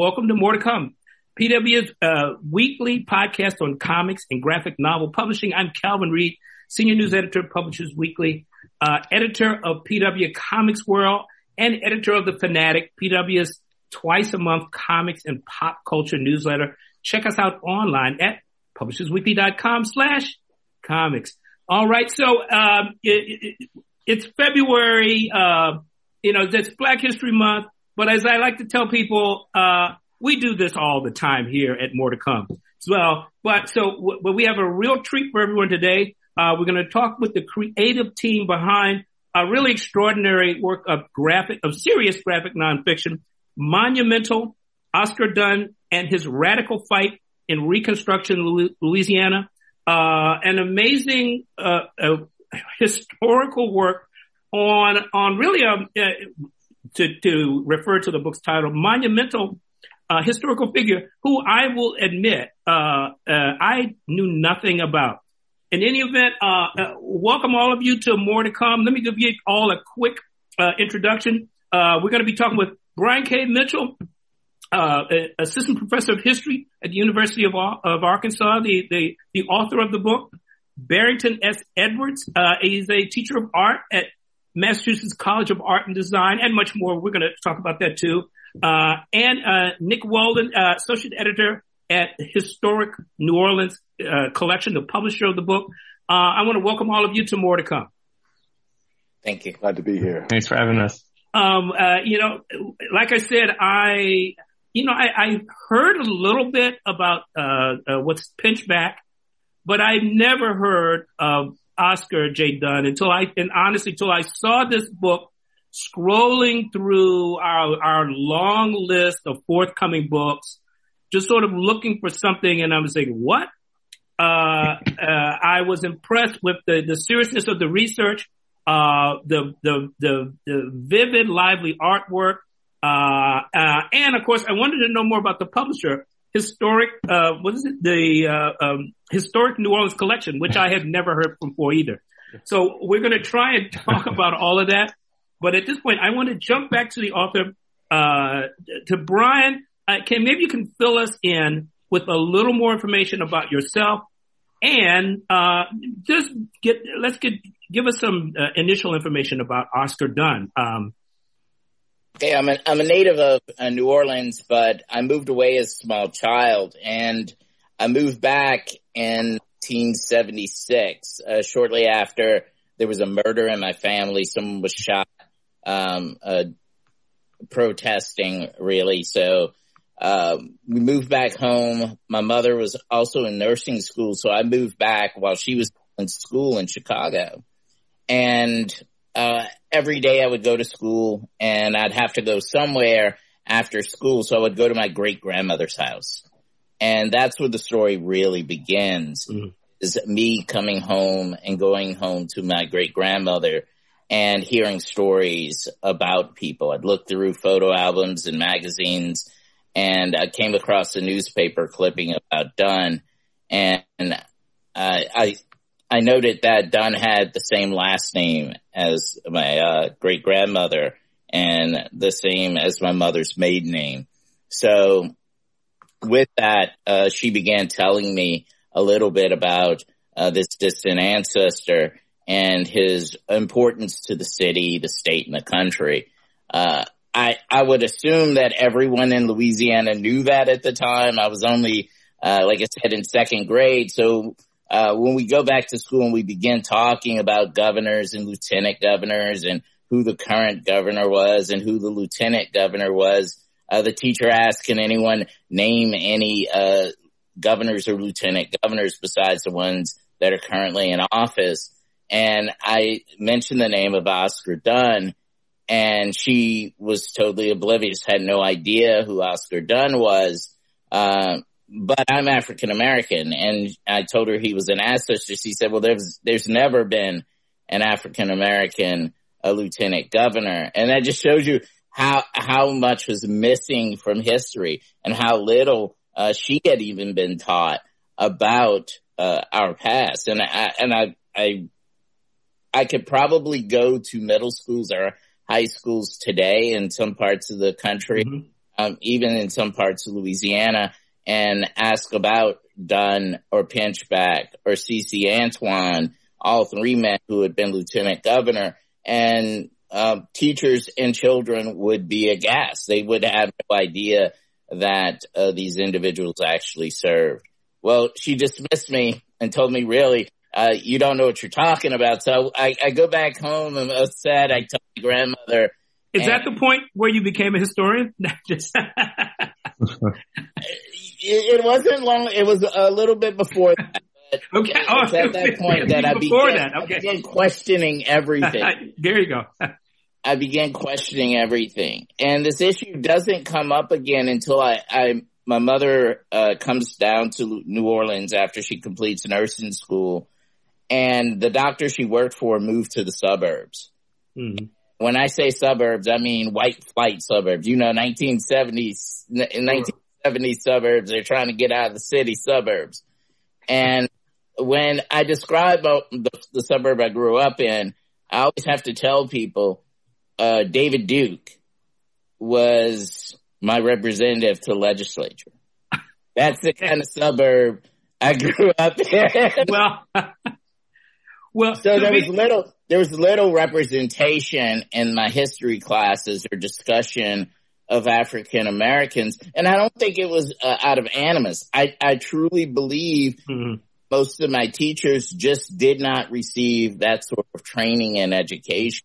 welcome to More to Come. PW's uh, weekly podcast on comics and graphic novel publishing. I'm Calvin Reid, senior news editor, Publishers Weekly, uh, editor of PW Comics World, and editor of the Fanatic, PW's twice a month comics and pop culture newsletter. Check us out online at publishersweekly.com slash comics. All right. So, um, it, it, it's February, uh, you know, it's Black History Month. But as I like to tell people, uh, we do this all the time here at More to Come as well. But so, but we have a real treat for everyone today. Uh, we're going to talk with the creative team behind a really extraordinary work of graphic, of serious graphic nonfiction, monumental Oscar Dunn and his radical fight in Reconstruction, Louisiana, uh, an amazing uh, uh, historical work on on really a, um, uh, to to refer to the book's title, monumental uh, historical figure who I will admit uh, I knew nothing about. In any event, welcome all of you to more to come. Let me give you all a quick introduction. we're going to be talking with Brian K. Mitchell, uh, assistant professor of history at the University of, of Arkansas, the, the, the author of the book. Barrington S. Edwards, uh, he's a teacher of art at Massachusetts College of Art and Design and much more. We're going to talk about that too. Uh, and, uh, Nick Weldon, uh, associate editor at Historic New Orleans, uh, collection, the publisher of the book. I want to welcome all of you to more to come. Thank you. Glad to be here. Thanks for having us. Um, you know, like I said, I, you know, I, I heard a little bit about uh, uh, what's Pinchback, but I never heard of Oscar J. Dunn until I, and honestly, until I saw this book scrolling through our our long list of forthcoming books, just sort of looking for something, and I was like, what? Uh, uh, I was impressed with the the seriousness of the research, uh, the the the the vivid, lively artwork uh, uh, and of course, I wanted to know more about the publisher, historic, uh, what is it? The, uh, um, historic New Orleans collection, which I had never heard from before either. So we're going to try and talk about all of that. But at this point, I want to jump back to the author, uh, to Brian. Uh, can maybe you can fill us in with a little more information about yourself and, uh, just get, let's get, give us some initial information about Oscar Dunn. Um, Okay, I'm a, I'm a native of uh, New Orleans, but I moved away as a small child and I moved back in 1976, uh, shortly after there was a murder in my family. Someone was shot, um, uh, protesting really. So, um, we moved back home. My mother was also in nursing school. So I moved back while she was in school in Chicago. And uh, every day I would go to school and I'd have to go somewhere after school. So I would go to my great grandmother's house. And that's where the story really begins mm-hmm. is me coming home and going home to my great grandmother and hearing stories about people. I'd look through photo albums and magazines and I came across a newspaper clipping about Dunn and uh, I I noted that Dunn had the same last name as my uh, great grandmother and the same as my mother's maiden name. So with that, uh, she began telling me a little bit about uh, this distant ancestor and his importance to the city, the state, and the country. Uh, I I would assume that everyone in Louisiana knew that at the time. I was only, uh, like I said, in second grade, so uh, when we go back to school and we begin talking about governors and lieutenant governors and who the current governor was and who the lieutenant governor was, uh, the teacher asked, can anyone name any, uh, governors or lieutenant governors besides the ones that are currently in office? And I mentioned the name of Oscar Dunn and she was totally oblivious, had no idea who Oscar Dunn was. Uh, but I'm African American. And I told her he was an ancestor. She said, well, there's, there's never been an African American a lieutenant governor. And that just shows you how, how much was missing from history and how little, uh, she had even been taught about, uh, our past. And I, and I, I, I could probably go to middle schools or high schools today in some parts of the country. Mm-hmm um, even in some parts of Louisiana, and ask about Dunn or Pinchback or CC Antoine, all three men who had been lieutenant governor, and uh, teachers and children would be aghast. They would have no idea that uh, these individuals actually served. Well, she dismissed me and told me, really, uh, you don't know what you're talking about. So I, I go back home and I'm upset. I tell my grandmother. Is that the point where you became a historian? It, it, wasn't long. It was a little bit before that. okay. Oh, at that point that I began, that. Okay. I began questioning everything. there you go. I began questioning everything. And this issue doesn't come up again until I, I my mother uh, comes down to New Orleans after she completes nursing school, and the doctor she worked for moved to the suburbs. Mm-hmm. When I say suburbs, I mean white flight suburbs. You know, 1970s, 1970s suburbs. They're trying to get out of the city suburbs. And when I describe uh, the, the suburb I grew up in, I always have to tell people, uh, David Duke was my representative to legislature. That's the kind of suburb I grew up in. well, well, so there was little, there was little representation in my history classes or discussion of African Americans. And I don't think it was uh, out of animus. I, I truly believe mm-hmm. most of my teachers just did not receive that sort of training and education.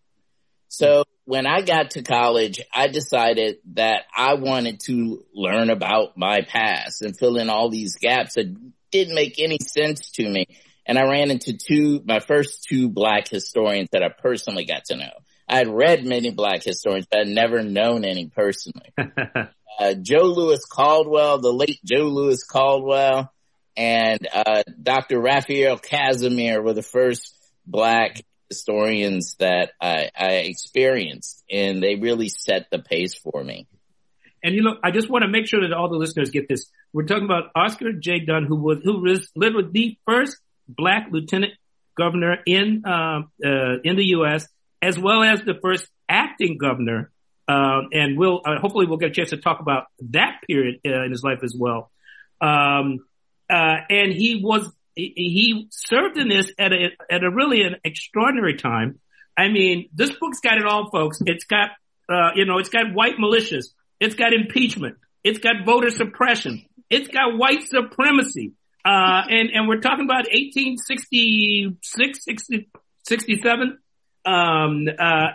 So when I got to college, I decided that I wanted to learn about my past and fill in all these gaps that didn't make any sense to me. And I ran into two, my first two black historians that I personally got to know. I had read many black historians, but I'd never known any personally. uh, Joe Louis Caldwell, the late Joe Louis Caldwell, and uh, Dr. Raphael Cassimere were the first black historians that I, I experienced, and they really set the pace for me. And you know, I just want to make sure that all the listeners get this. We're talking about Oscar J. Dunn, who was who was literally the first black lieutenant governor in uh, uh, in the U.S. as well as the first acting governor. Um, and we'll uh, hopefully we'll get a chance to talk about that period uh, in his life as well. Um, uh, and he was he served in this at a, at a really an extraordinary time. I mean, this book's got it all, folks. It's got, uh, you know, it's got white militias. It's got impeachment. It's got voter suppression. It's got white supremacy. Uh, and, and we're talking about 1866, 60, 67. Um, uh,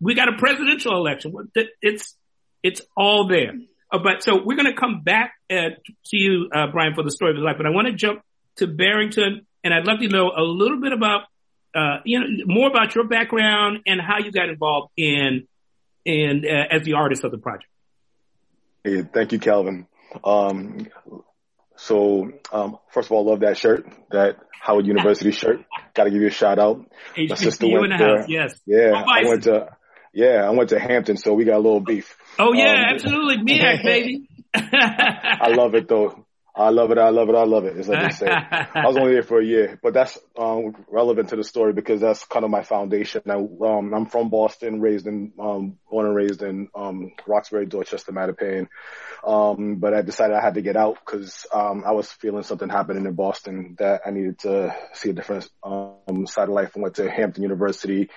we got a presidential election. It's, it's all there. Uh, but so we're going to come back uh, to you, uh, Brian, for the story of his life. But I want to jump to Barrington, and I'd love to know a little bit about, uh, you know, more about your background and how you got involved in, in uh, as the artist of the project. Hey, thank you, Calvin. Um, so, um, first of all, love that shirt, that Howard University shirt. Got to give you a shout out. My sister went there. House, yes. Yeah, I went to. Yeah, I went to Hampton, so we got a little beef. Oh yeah, um, absolutely, MEAC baby. I love it though. I love it. I love it. I love it. As I just say, I was only there for a year, but that's um, relevant to the story because that's kind of my foundation. I, um, I'm from Boston, raised in, um, born and raised in um, Roxbury, Dorchester, Mattapan. Um, but I decided I had to get out because um, I was feeling something happening in Boston that I needed to see a different um, side of life. I went to Hampton University,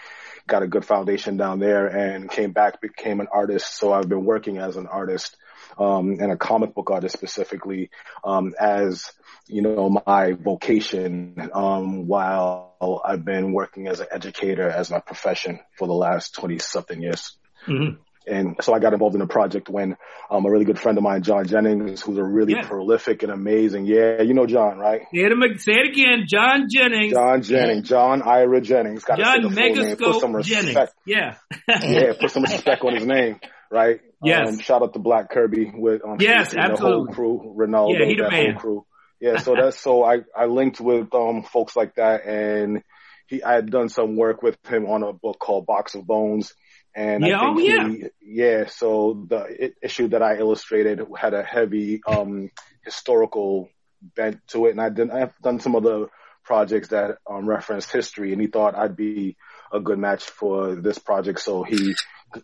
got a good foundation down there, and came back, became an artist. So I've been working as an artist um, and a comic book artist specifically um, as you know my vocation um, while I've been working as an educator as my profession for the last twenty something years. Mm-hmm. And so I got involved in a project when um, a really good friend of mine, John Jennings, who's a really yeah. prolific and amazing. Yeah, you know John, right? Say it, say it again, John Jennings. John Jennings, John Ira Jennings. Got John Megascope Jennings. Yeah. yeah, put some respect on his name, right? Yes. Um, shout out to Black Kirby with um, yes, absolutely. the whole crew, Ronaldo, yeah, he that man. whole crew. Yeah, so that's so I I linked with um folks like that, and he I had done some work with him on a book called Box of Bones. And yeah, I think oh, yeah. He, yeah, so the issue that I illustrated had a heavy um historical bent to it, and I did I've done some other projects that um referenced history, and he thought I'd be a good match for this project, so he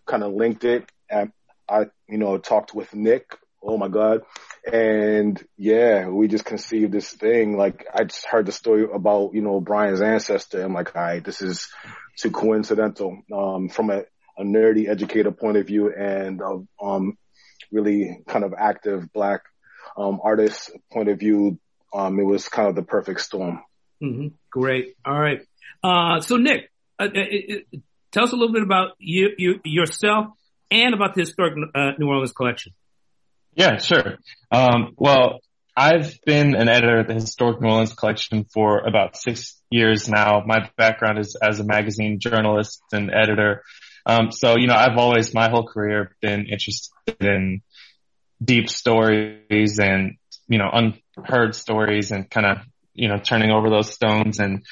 kind of linked it. And I, you know, talked with Nick. Oh my God. And yeah, we just conceived this thing. Like I just heard the story about, you know, Brian's ancestor. I'm like, all right, this is too coincidental. Um, from a, a nerdy educator point of view and, um, really kind of active black, um, artist point of view. Um, it was kind of the perfect storm. Mm-hmm. Great. All right. Uh, so Nick, uh, uh, uh, tell us a little bit about you, you yourself and about the historic uh, New Orleans collection. Yeah, sure. Um, well, I've been an editor at the Historic New Orleans Collection for about six years now. My background is as a magazine journalist and editor. Um, so, you know, I've always, my whole career been interested in deep stories and, you know, unheard stories and kind of, you know, turning over those stones and,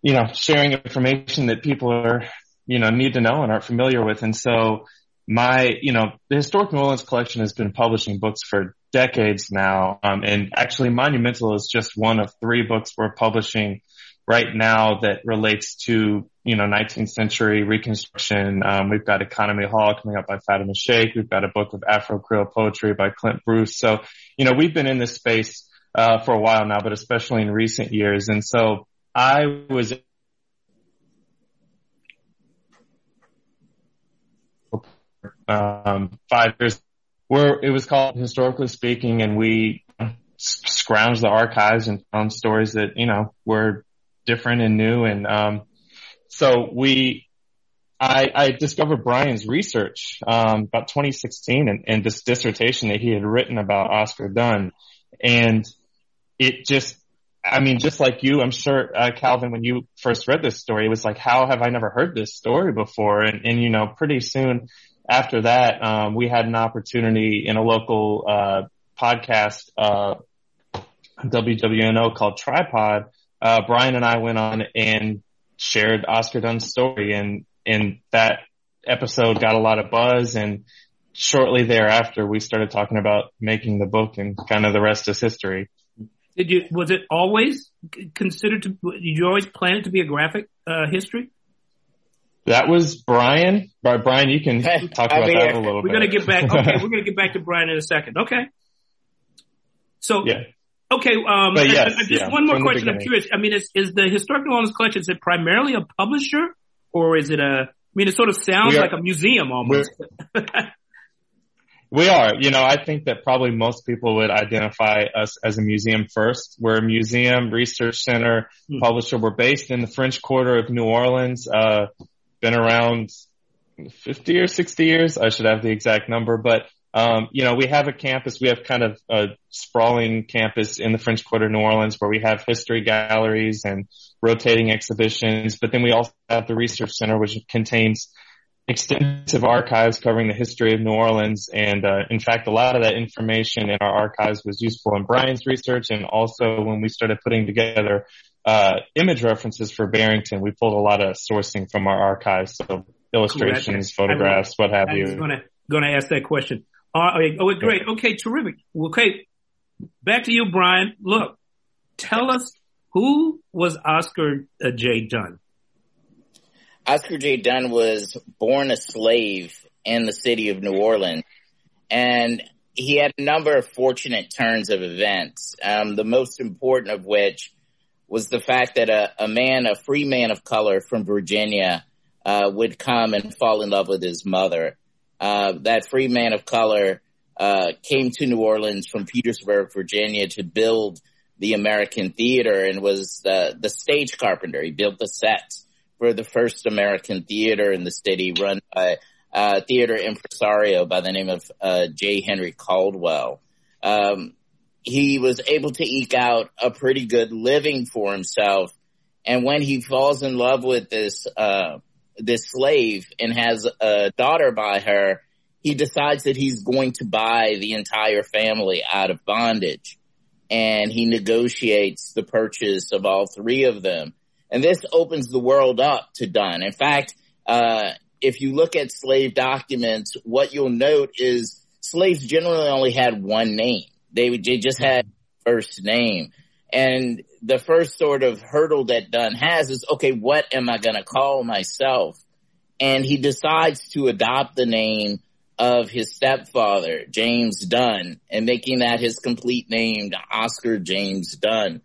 you know, sharing information that people are, you know, need to know and aren't familiar with. And so my, you know, the Historic New Orleans collection has been publishing books for decades now. Um, and actually Monumental is just one of three books we're publishing right now that relates to, you know, 19th century reconstruction. Um, we've got Economy Hall coming up by Fatima Shaik. We've got a book of Afro Creole poetry by Clint Bruce. So, you know, we've been in this space, uh, for a while now, but especially in recent years. And so I was um, five years where it was called historically speaking and we scrounged the archives and found stories that, you know, were different and new. And, um, so we, I, I discovered Brian's research, um, about 2016 and, and this dissertation that he had written about Oscar Dunn. And it just, I mean, just like you, I'm sure, uh, Calvin, when you first read this story, it was like, how have I never heard this story before? And, and, you know, pretty soon after that, um, we had an opportunity in a local, uh, podcast, uh, WWNO called Tripod. Uh, Brian and I went on and shared Oscar Dunn's story and, and that episode got a lot of buzz and shortly thereafter we started talking about making the book and kind of the rest is history. Did you, was it always considered to, did you always plan it to be a graphic, uh, history? That was Brian. Brian, you can talk about that a little we're bit. We're gonna get back. Okay, we're gonna get back to Brian in a second. Okay. So yeah. Okay, um, but yes, just yeah, one more question. I'm curious. I mean, is, is the Historic New Orleans Collection, is it primarily a publisher or is it a, I mean, it sort of sounds are, like a museum almost. we are, you know, I think that probably most people would identify us as a museum first. We're a museum, research center, hmm. publisher. We're based in the French Quarter of New Orleans. Uh, been around 50 or 60 years. I should have the exact number, but um, you know, we have a campus, we have kind of a sprawling campus in the French Quarter, New Orleans, where we have history galleries and rotating exhibitions. But then we also have the research center, which contains extensive archives covering the history of New Orleans. And, uh, in fact, a lot of that information in our archives was useful in Brian's research. And also when we started putting together uh, image references for Barrington, we pulled a lot of sourcing from our archives, so illustrations, photographs, what have you. I was gonna gonna ask that question. Uh, oh, great. Okay, terrific. Okay, back to you, Brian. Look, tell us who was Oscar uh, J. Dunn. Oscar J. Dunn was born a slave in the city of New Orleans, and he had a number of fortunate turns of events. Um, the most important of which was the fact that a, a man, a free man of color from Virginia, uh, would come and fall in love with his mother. Uh, that free man of color uh, came to New Orleans from Petersburg, Virginia, to build the American theater and was the the stage carpenter. He built the sets for the first American theater in the city, run by a theater impresario by the name of uh, J. Henry Caldwell. Um, he was able to eke out a pretty good living for himself. And when he falls in love with this, uh, this slave and has a daughter by her, he decides that he's going to buy the entire family out of bondage. And he negotiates the purchase of all three of them. And this opens the world up to Dunn. In fact, uh, if you look at slave documents, what you'll note is slaves generally only had one name. They, they just had first name. And the first sort of hurdle that Dunn has is, okay, what am I going to call myself? And he decides to adopt the name of his stepfather, James Dunn, and making that his complete name, Oscar James Dunn.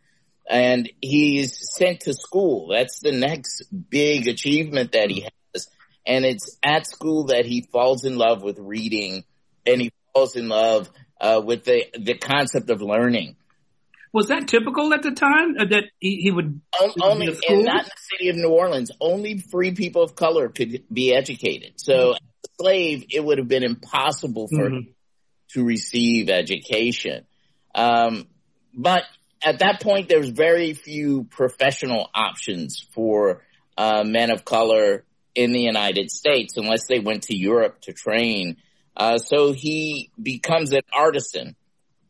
And he's sent to school. That's the next big achievement that he has. And it's at school that he falls in love with reading and he falls in love uh, with the, the concept of learning. Was that typical at the time uh, that he, he would only and not in the city of New Orleans? Only free people of color could be educated. So, mm-hmm. as a slave, it would have been impossible for mm-hmm. him to receive education. Um, but at that point, there was very few professional options for uh, men of color in the United States, unless they went to Europe to train. Uh, so he becomes an artisan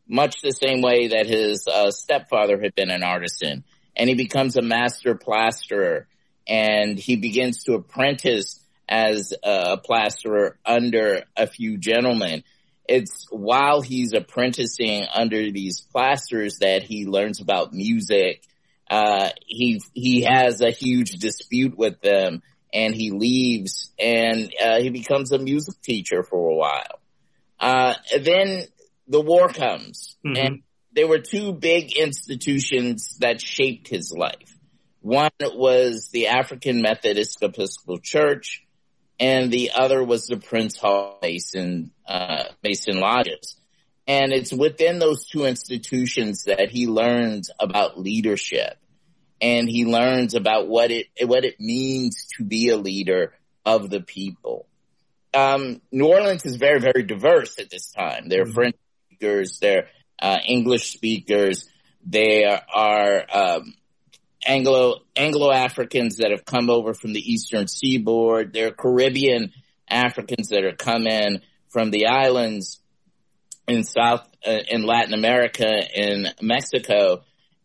much the same way that his uh, stepfather had been an artisan. And he becomes a master plasterer and he begins to apprentice as a plasterer under a few gentlemen. It's while he's apprenticing under these plasters that he learns about music. Uh, he, he has a huge dispute with them and he leaves and, uh, he becomes a music teacher for a while. Uh, then the war comes mm-hmm. and there were two big institutions that shaped his life. One was the African Methodist Episcopal Church and the other was the Prince Hall Mason, uh, Mason Lodges. And it's within those two institutions that he learns about leadership and he learns about what it, what it means to be a leader of the people. Um, New Orleans is very, very diverse at this time. There are mm-hmm. French speakers, they're uh, English speakers, they are um, Anglo Anglo Africans that have come over from the Eastern Seaboard. They're Caribbean Africans that are come in from the islands in South uh, in Latin America in Mexico.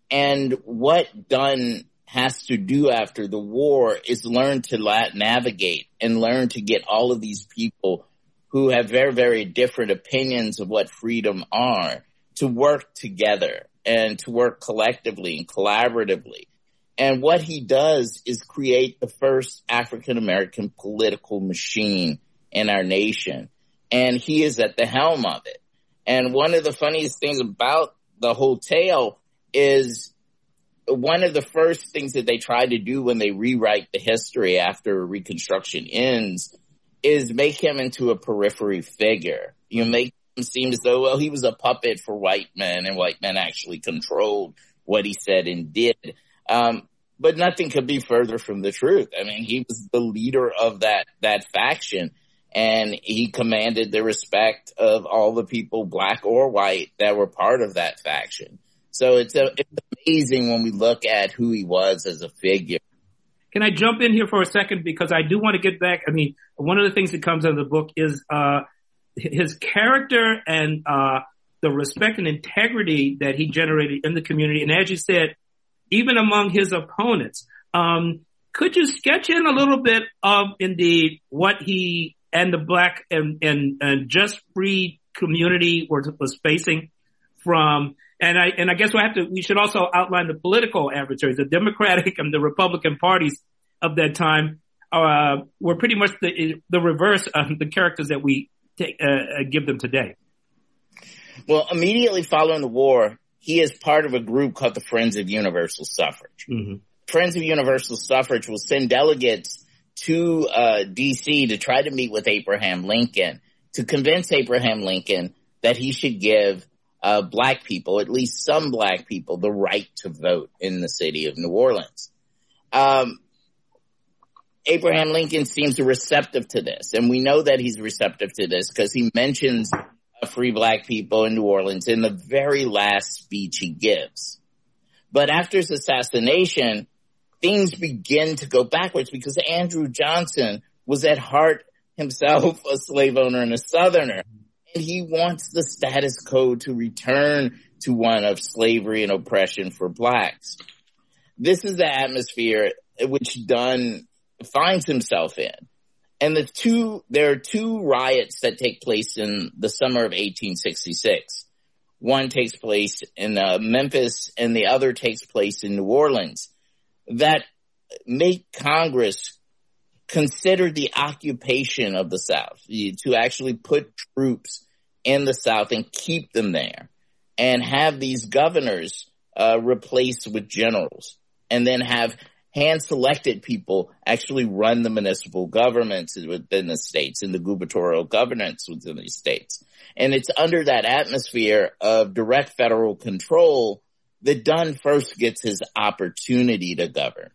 And what Dunn has to do after the war is learn to navigate and learn to get all of these people who have very, very different opinions of what freedom are to work together and to work collectively and collaboratively. And what he does is create the first African American political machine in our nation. And he is at the helm of it. And one of the funniest things about the whole tale is one of the first things that they try to do when they rewrite the history after Reconstruction ends is make him into a periphery figure. You make him seem as though, well, he was a puppet for white men and white men actually controlled what he said and did. Um, but nothing could be further from the truth. I mean, he was the leader of that, that faction and he commanded the respect of all the people, black or white, that were part of that faction. So it's, a, it's amazing when we look at who he was as a figure. Can I jump in here for a second because I do want to get back? I mean, one of the things that comes out of the book is uh, his character and uh, the respect and integrity that he generated in the community, and as you said, even among his opponents. Um, could you sketch in a little bit of indeed what he and the black and and, and just free community was, was facing from and I and I guess we have to we should also outline the political adversaries, the Democratic and the Republican parties of that time uh, were pretty much the the reverse of the characters that we take, uh, uh, give them today. Well, immediately following the war, he is part of a group called the Friends of Universal Suffrage. Mm-hmm. Friends of Universal Suffrage will send delegates to uh, D.C. to try to meet with Abraham Lincoln to convince Abraham Lincoln that he should give uh, black people, at least some black people, the right to vote in the city of New Orleans. Um, Abraham Lincoln seems receptive to this, and we know that he's receptive to this because he mentions free black people in New Orleans in the very last speech he gives. But after his assassination, things begin to go backwards because Andrew Johnson was at heart himself a slave owner and a southerner and he wants the status quo to return to one of slavery and oppression for blacks. This is the atmosphere which Dunn finds himself in. And the two, there are two riots that take place in the summer of 1866. One takes place in uh, Memphis and the other takes place in New Orleans that make Congress considered the occupation of the South, to actually put troops in the South and keep them there and have these governors uh, replaced with generals and then have hand selected people actually run the municipal governments within the states and the gubernatorial governance within the states. And it's under that atmosphere of direct federal control that Dunn first gets his opportunity to govern.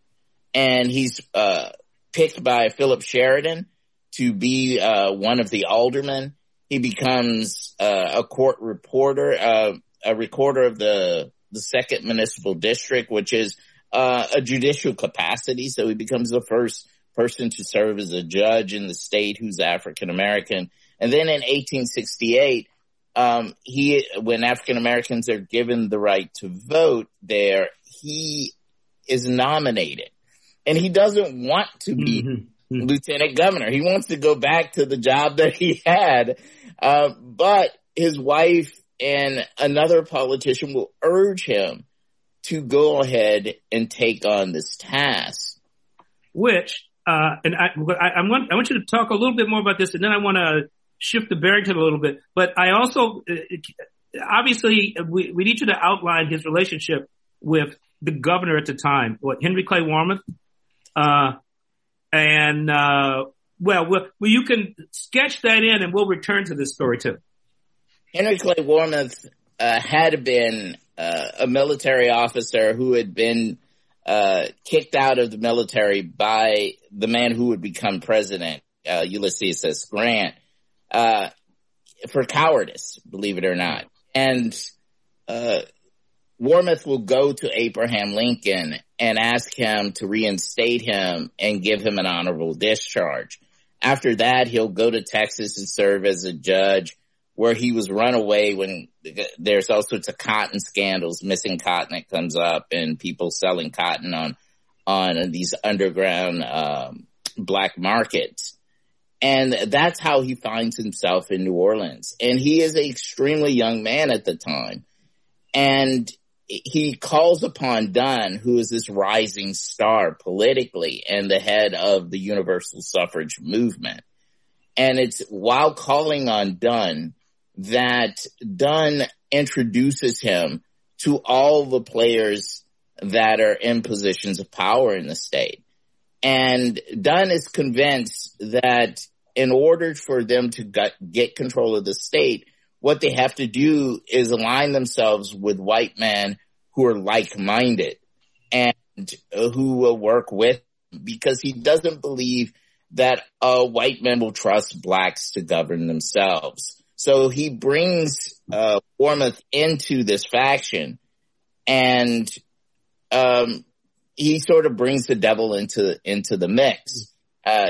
And he's, uh, picked by Philip Sheridan to be, uh, one of the aldermen. He becomes, uh, a court reporter, uh, a recorder of the, the second municipal district, which is, uh, a judicial capacity. So he becomes the first person to serve as a judge in the state who's African American. And then in 1868, um, he, when African Americans are given the right to vote there, he is nominated and he doesn't want to be mm-hmm. mm-hmm. lieutenant governor. He wants to go back to the job that he had. Uh, but his wife and another politician will urge him to go ahead and take on this task. Which, uh, and I, I, I, want, I want you to talk a little bit more about this and then I want to shift to Barrington a little bit, but I also, uh, obviously we, we need you to outline his relationship with the governor at the time, what, Henry Clay Warmoth? Uh, and, uh, well, well, well, you can sketch that in and we'll return to this story too. Henry Clay Warmoth, uh, had been, uh, a military officer who had been, uh, kicked out of the military by the man who would become president, uh, Ulysses S. Grant uh, for cowardice, believe it or not. And, uh, Warmoth will go to Abraham Lincoln and ask him to reinstate him and give him an honorable discharge. After that, he'll go to Texas and serve as a judge where he was run away when there's all sorts of cotton scandals, missing cotton that comes up and people selling cotton on, on these underground, um, black markets. And that's how he finds himself in New Orleans. And he is an extremely young man at the time. And he calls upon Dunn, who is this rising star politically and the head of the universal suffrage movement. And it's while calling on Dunn that Dunn introduces him to all the players that are in positions of power in the state. And Dunn is convinced that in order for them to get control of the state, what they have to do is align themselves with white men who are like-minded and who will work with because he doesn't believe that a white man will trust blacks to govern themselves. So he brings uh, Warmoth into this faction and um, he sort of brings the devil into into the mix. Uh,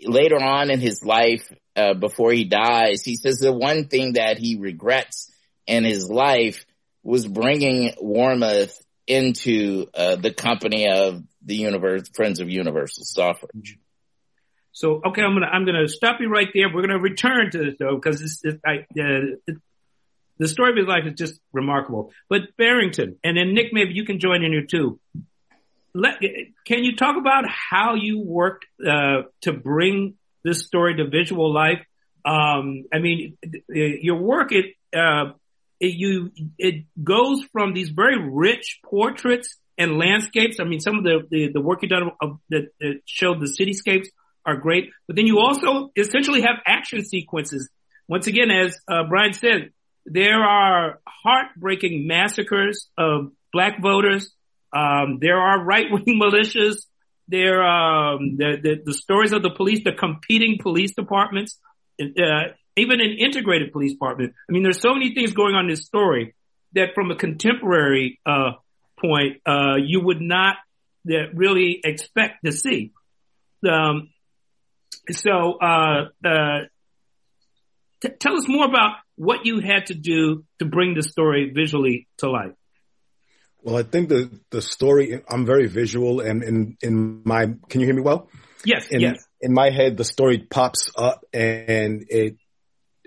later on in his life, uh, before he dies, he says the one thing that he regrets in his life was bringing Warmoth into uh, the company of the universe, Friends of Universal Suffrage. So, okay, I'm gonna I'm gonna stop you right there. We're gonna return to this though because uh, the story of his life is just remarkable. But Barrington, and then Nick, maybe you can join in here too let, can you talk about how you worked uh, to bring this story to visual life? Um, I mean, your work it, uh, it you it goes from these very rich portraits and landscapes. I mean, some of the the, the work you've done of, that, that showed the cityscapes are great, but then you also essentially have action sequences. Once again, as uh, Brian said, there are heartbreaking massacres of black voters um, there are right wing militias. There, um, the, the, the, stories of the police, the competing police departments, uh, even an integrated police department. I mean, there's so many things going on in this story that from a contemporary, uh, point, uh, you would not really expect to see. Um, so, uh, uh, t- tell us more about what you had to do to bring the story visually to life. Well, I think the the story. I'm very visual, and in in my. Can you hear me well? Yes. In, yes. In my head, the story pops up, and it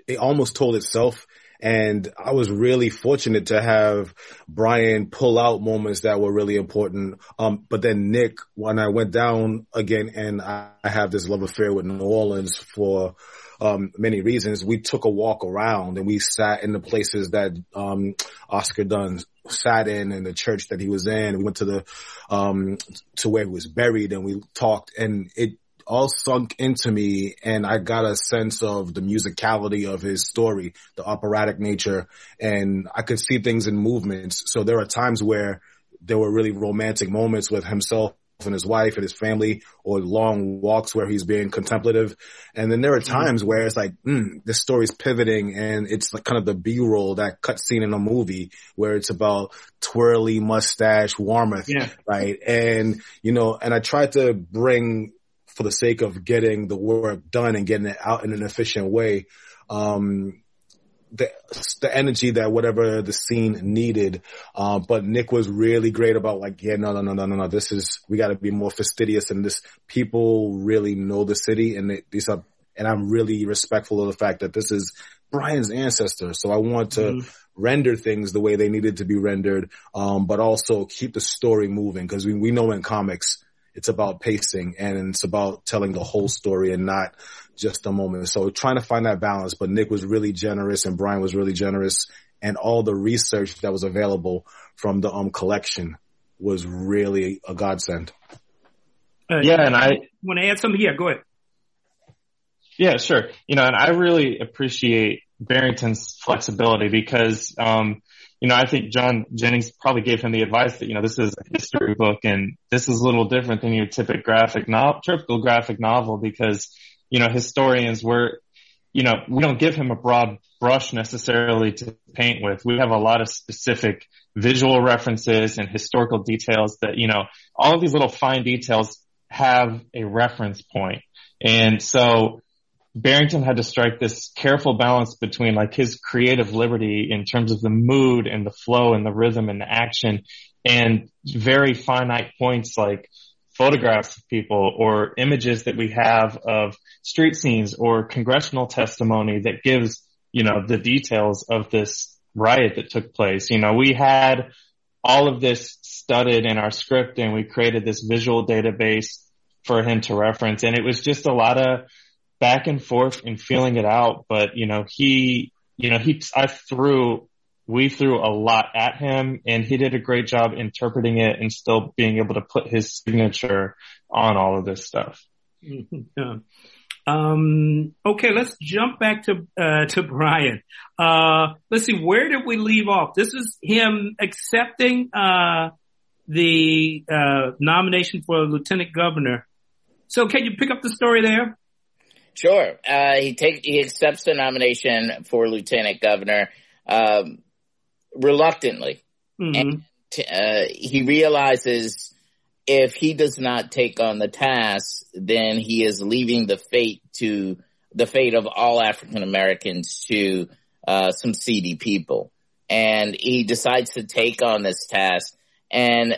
it almost told itself. And I was really fortunate to have Brian pull out moments that were really important. Um, but then Nick, when I went down again and I have this love affair with New Orleans for, um, many reasons, we took a walk around and we sat in the places that, um, Oscar Dunn sat in and the church that he was in. We went to the, um, to where he was buried and we talked and it, all sunk into me and I got a sense of the musicality of his story, the operatic nature, and I could see things in movements. So there are times where there were really romantic moments with himself and his wife and his family or long walks where he's being contemplative. And then there are mm-hmm. times where it's like, mm, this story's pivoting and it's like kind of the B-roll, that cut scene in a movie where it's about twirly mustache Warmoth. Yeah. Right. And, you know, and I tried to bring for the sake of getting the work done and getting it out in an efficient way. Um, the, the energy that whatever the scene needed. Uh, but Nick was really great about like, yeah, no, no, no, no, no, no. This is, we got to be more fastidious and this people really know the city and they, these are, and I'm really respectful of the fact that this is Brian's ancestor. So I want to mm-hmm. render things the way they needed to be rendered. Um, but also keep the story moving because we, we know in comics, it's about pacing and it's about telling the whole story and not just a moment. So trying to find that balance, but Nick was really generous and Brian was really generous and all the research that was available from the um collection was really a godsend. Uh, yeah, and I want to add something. Yeah, go ahead. Yeah, sure. You know, and I really appreciate Barrington's flexibility because, um, you know, I think John Jennings probably gave him the advice that, you know, this is a history book and this is a little different than your typical graphic novel, typical graphic novel because, you know, historians were, you know, we don't give him a broad brush necessarily to paint with. We have a lot of specific visual references and historical details that, you know, all of these little fine details have a reference point. And so, Barrington had to strike this careful balance between like his creative liberty in terms of the mood and the flow and the rhythm and the action and very finite points like photographs of people or images that we have of street scenes or congressional testimony that gives, you know, the details of this riot that took place. You know, we had all of this studied in our script and we created this visual database for him to reference. And it was just a lot of back and forth and feeling it out. But, you know, he, you know, he, I threw, we threw a lot at him and he did a great job interpreting it and still being able to put his signature on all of this stuff. Yeah. Um, okay, let's jump back to, uh, to Brian. Uh, let's see, where did we leave off? This is him accepting, uh, the, uh, nomination for lieutenant governor. So can you pick up the story there? Sure. Uh, he takes he accepts the nomination for lieutenant governor um, reluctantly, mm-hmm. and uh, he realizes if he does not take on the task, then he is leaving the fate to the fate of all African Americans to uh, some seedy people, and he decides to take on this task. And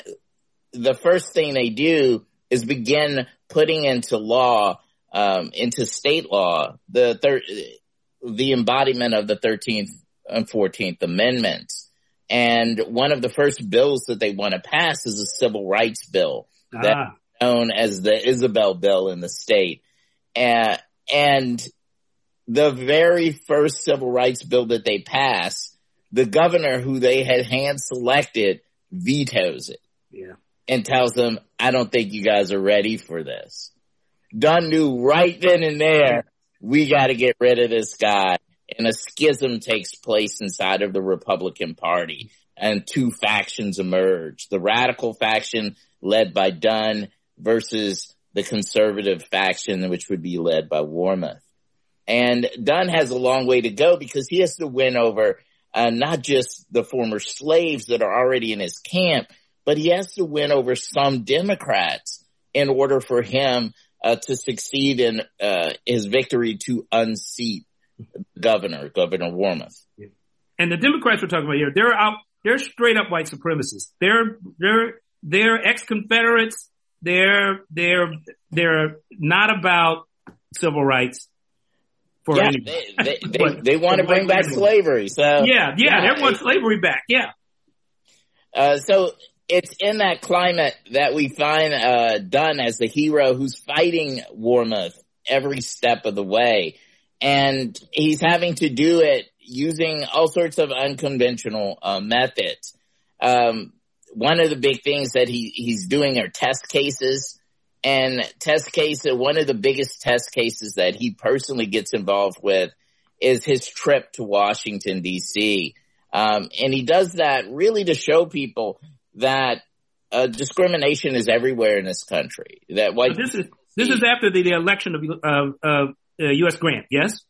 the first thing they do is begin putting into law um, into state law the third, the embodiment of the 13th and 14th amendments. And one of the first bills that they want to pass is a civil rights bill ah. that's known as the Isabel bill in the state. Uh, and the very first civil rights bill that they pass, the governor who they had hand selected vetoes it. Yeah. And tells them, I don't think you guys are ready for this. Dunn knew right then and there, we got to get rid of this guy. And a schism takes place inside of the Republican Party and two factions emerge. The radical faction led by Dunn versus the conservative faction, which would be led by Warmoth. And Dunn has a long way to go because he has to win over uh, not just the former slaves that are already in his camp, but he has to win over some Democrats in order for him uh, to succeed in uh, his victory to unseat governor, Governor Warmoth. And the Democrats we're talking about here, they're out, they're straight up white supremacists. They're, they're, they're ex-Confederates. They're, they're, they're not about civil rights. for yeah, any. they they, they, they want to bring back slavery. So yeah, yeah, they want slavery back. Yeah. Uh, so it's in that climate that we find uh, Dunn as the hero who's fighting Warmoth every step of the way, and he's having to do it using all sorts of unconventional uh, methods. Um, one of the big things that he he's doing are test cases. And test case, one of the biggest test cases that he personally gets involved with is his trip to Washington DC. Um, and he does that really to show people that uh, discrimination is everywhere in this country. That white. this is this is after the, the election of uh, uh, U.S. Grant. Yes.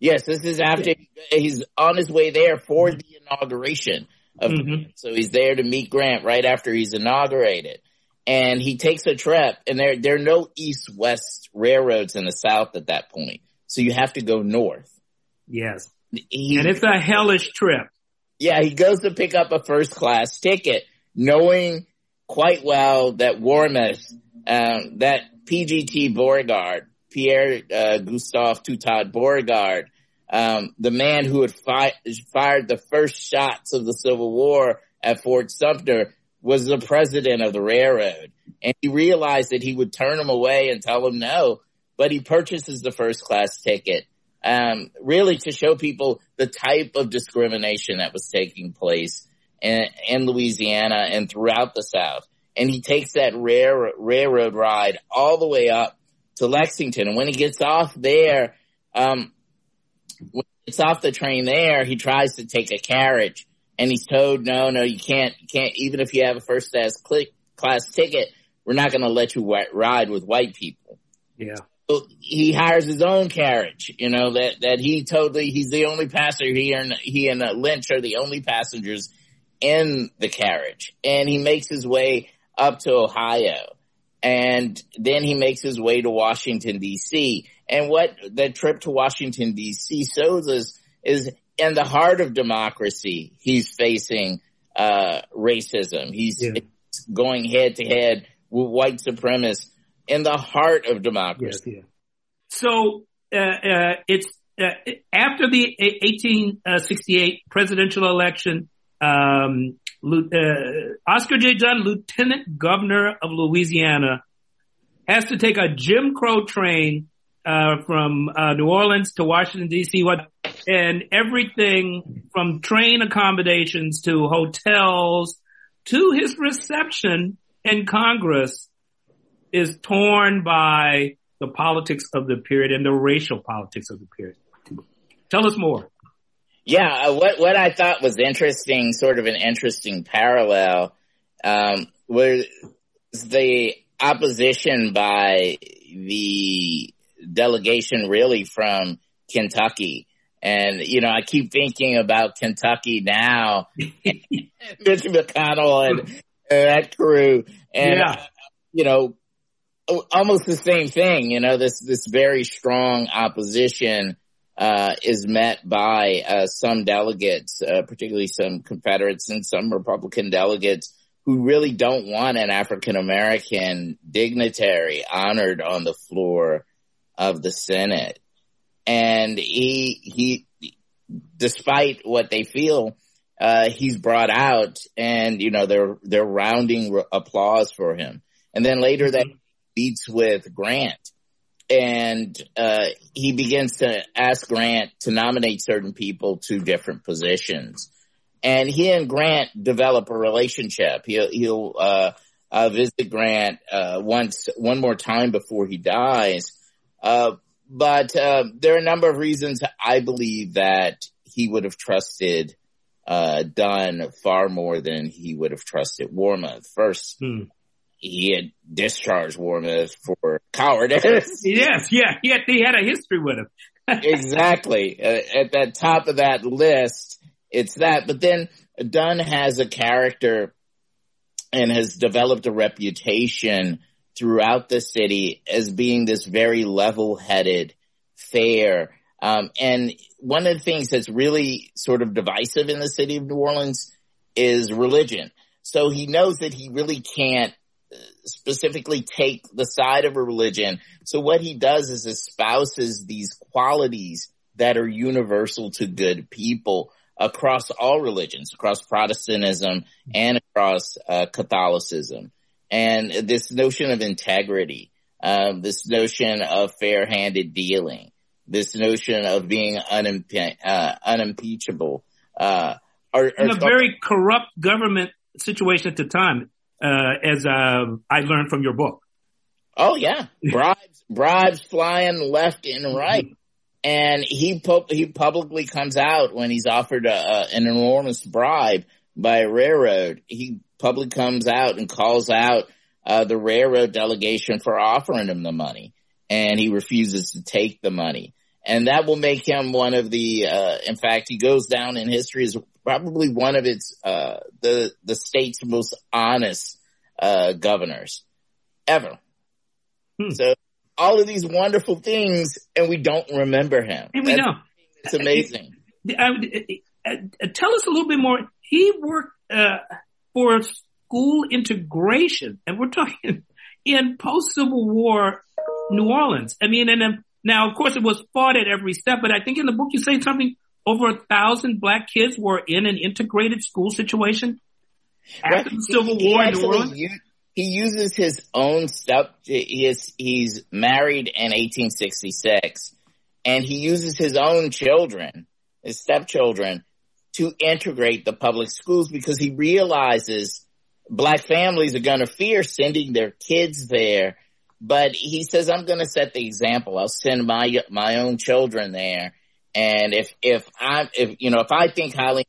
Yes, this is after he's on his way there for the inauguration of. Mhm. So he's there to meet Grant right after he's inaugurated, and he takes a trip. And there there are no east west railroads in the South at that point, so you have to go north. Yes. He, And it's a hellish trip. Yeah, he goes to pick up a first class ticket, knowing quite well that Warmoth, um, that PGT Beauregard, Pierre uh, Gustave Toutant Beauregard, um, the man who had fi- fired the first shots of the Civil War at Fort Sumter, was the president of the railroad. And he realized that he would turn him away and tell him no, but he purchases the first class ticket um, really to show people the type of discrimination that was taking place in, in Louisiana and throughout the South. And he takes that rare railroad ride all the way up to Lexington. And when he gets off there, um, when he gets off the train there, he tries to take a carriage and he's told, no, no, you can't, you can't, even if you have a first class click, class ticket, we're not going to let you ride with white people Yeah. So he hires his own carriage, you know, that, that he totally, he's the only passenger, he and, he and uh, Lynch are the only passengers in the carriage. And he makes his way up to Ohio. And then he makes his way to Washington DC. And what the trip to Washington DC shows us is in the heart of democracy, he's facing, uh, racism. He's Yeah. going head to head with white supremacists in the heart of democracy. Yes. Yeah. So uh, uh, it's uh, after the 1868 presidential election. Um, uh, Oscar J. Dunn, Lieutenant Governor of Louisiana, has to take a Jim Crow train uh, from uh, New Orleans to Washington D.C. What and everything from train accommodations to hotels to his reception in Congress is torn by the politics of the period and the racial politics of the period. Tell us more. Yeah, uh, what what I thought was interesting, sort of an interesting parallel, um, was the opposition by the delegation, really from Kentucky. And you know, I keep thinking about Kentucky now, Mitch McConnell and, and that crew, and Yeah. you know, almost the same thing. You know, this this very strong opposition uh, is met by uh, some delegates, uh, particularly some Confederates and some Republican delegates who really don't want an African American dignitary honored on the floor of the Senate. And he, he, despite what they feel, uh, he's brought out and, you know, they're, they're rounding r- applause for him. And then later that meets with Grant and uh, he begins to ask Grant to nominate certain people to different positions. And he and Grant develop a relationship. He'll, he'll uh, uh, visit Grant uh, once, one more time before he dies. Uh, but uh, there are a number of reasons I believe that he would have trusted uh, Dunn far more than he would have trusted Warmoth. First, Hmm. He had discharged Warmoth for cowardice. Yes, yeah, he had, he had a history with him. exactly. Uh, at the top of that list, it's that. But then Dunn has a character and has developed a reputation throughout the city as being this very level-headed, fair. Um, and one of the things that's really sort of divisive in the city of New Orleans is religion. So he knows that he really can't specifically take the side of a religion. So what he does is espouses these qualities that are universal to good people across all religions, across Protestantism and across uh, Catholicism. And this notion of integrity, uh, this notion of fair-handed dealing, this notion of being unimpe- uh, unimpeachable, uh, are, are, in a very corrupt government situation at the time, uh, as uh, I learned from your book. Oh yeah, bribes, bribes flying left and right. And he pu- he publicly comes out when he's offered a, a, an enormous bribe by a railroad. He publicly comes out and calls out uh, the railroad delegation for offering him the money, and he refuses to take the money. And that will make him one of the. Uh, in fact, he goes down in history as probably one of its uh, the the state's most honest uh, governors ever. Hmm. So all of these wonderful things and we don't remember him. And we That's, know. It's amazing. I, I, I, tell us a little bit more. He worked uh, for school integration and we're talking in post Civil War New Orleans. I mean, and now of course it was fought at every step, but I think in the book you say something over a thousand black kids were in an integrated school situation after the Civil War in New Orleans he uses his own stuff. He is, he's married in 1866 and he uses his own children, his stepchildren to integrate the public schools because he realizes black families are going to fear sending their kids there. But he says, I'm going to set the example. I'll send my, my own children there. And if, if I, if, you know, if I think highly,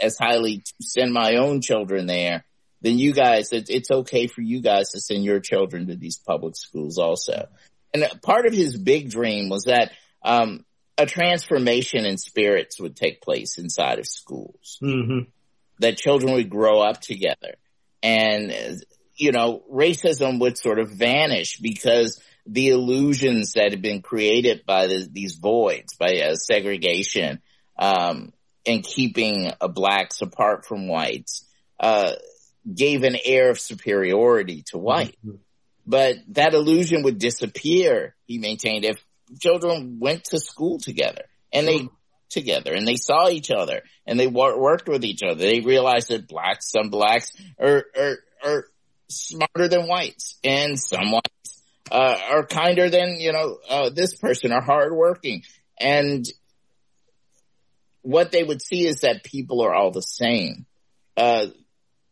as highly to send my own children there, then you guys, it, it's okay for you guys to send your children to these public schools also. And part of his big dream was that, um, a transformation in spirits would take place inside of schools. Mm-hmm. That children would grow up together and, you know, racism would sort of vanish because the illusions that had been created by the, these voids, by uh, segregation, um, and keeping uh, blacks apart from whites, uh, gave an air of superiority to white. Mm-hmm. But that illusion would disappear, he maintained, if children went to school together and they together and they saw each other and they worked with each other. They realized that blacks, some blacks are, are, are smarter than whites and some whites, uh, are kinder than, you know, uh, this person are hardworking. And what they would see is that people are all the same. Uh,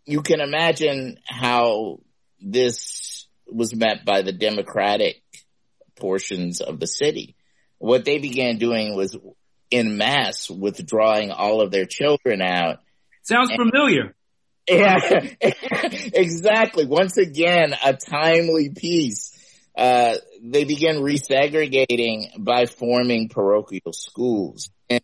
you can imagine how this was met by the democratic portions of the city. What they began doing was in mass withdrawing all of their children out. Sounds and, familiar. Yeah, exactly. Once again, a timely piece. Uh, they began resegregating by forming parochial schools. And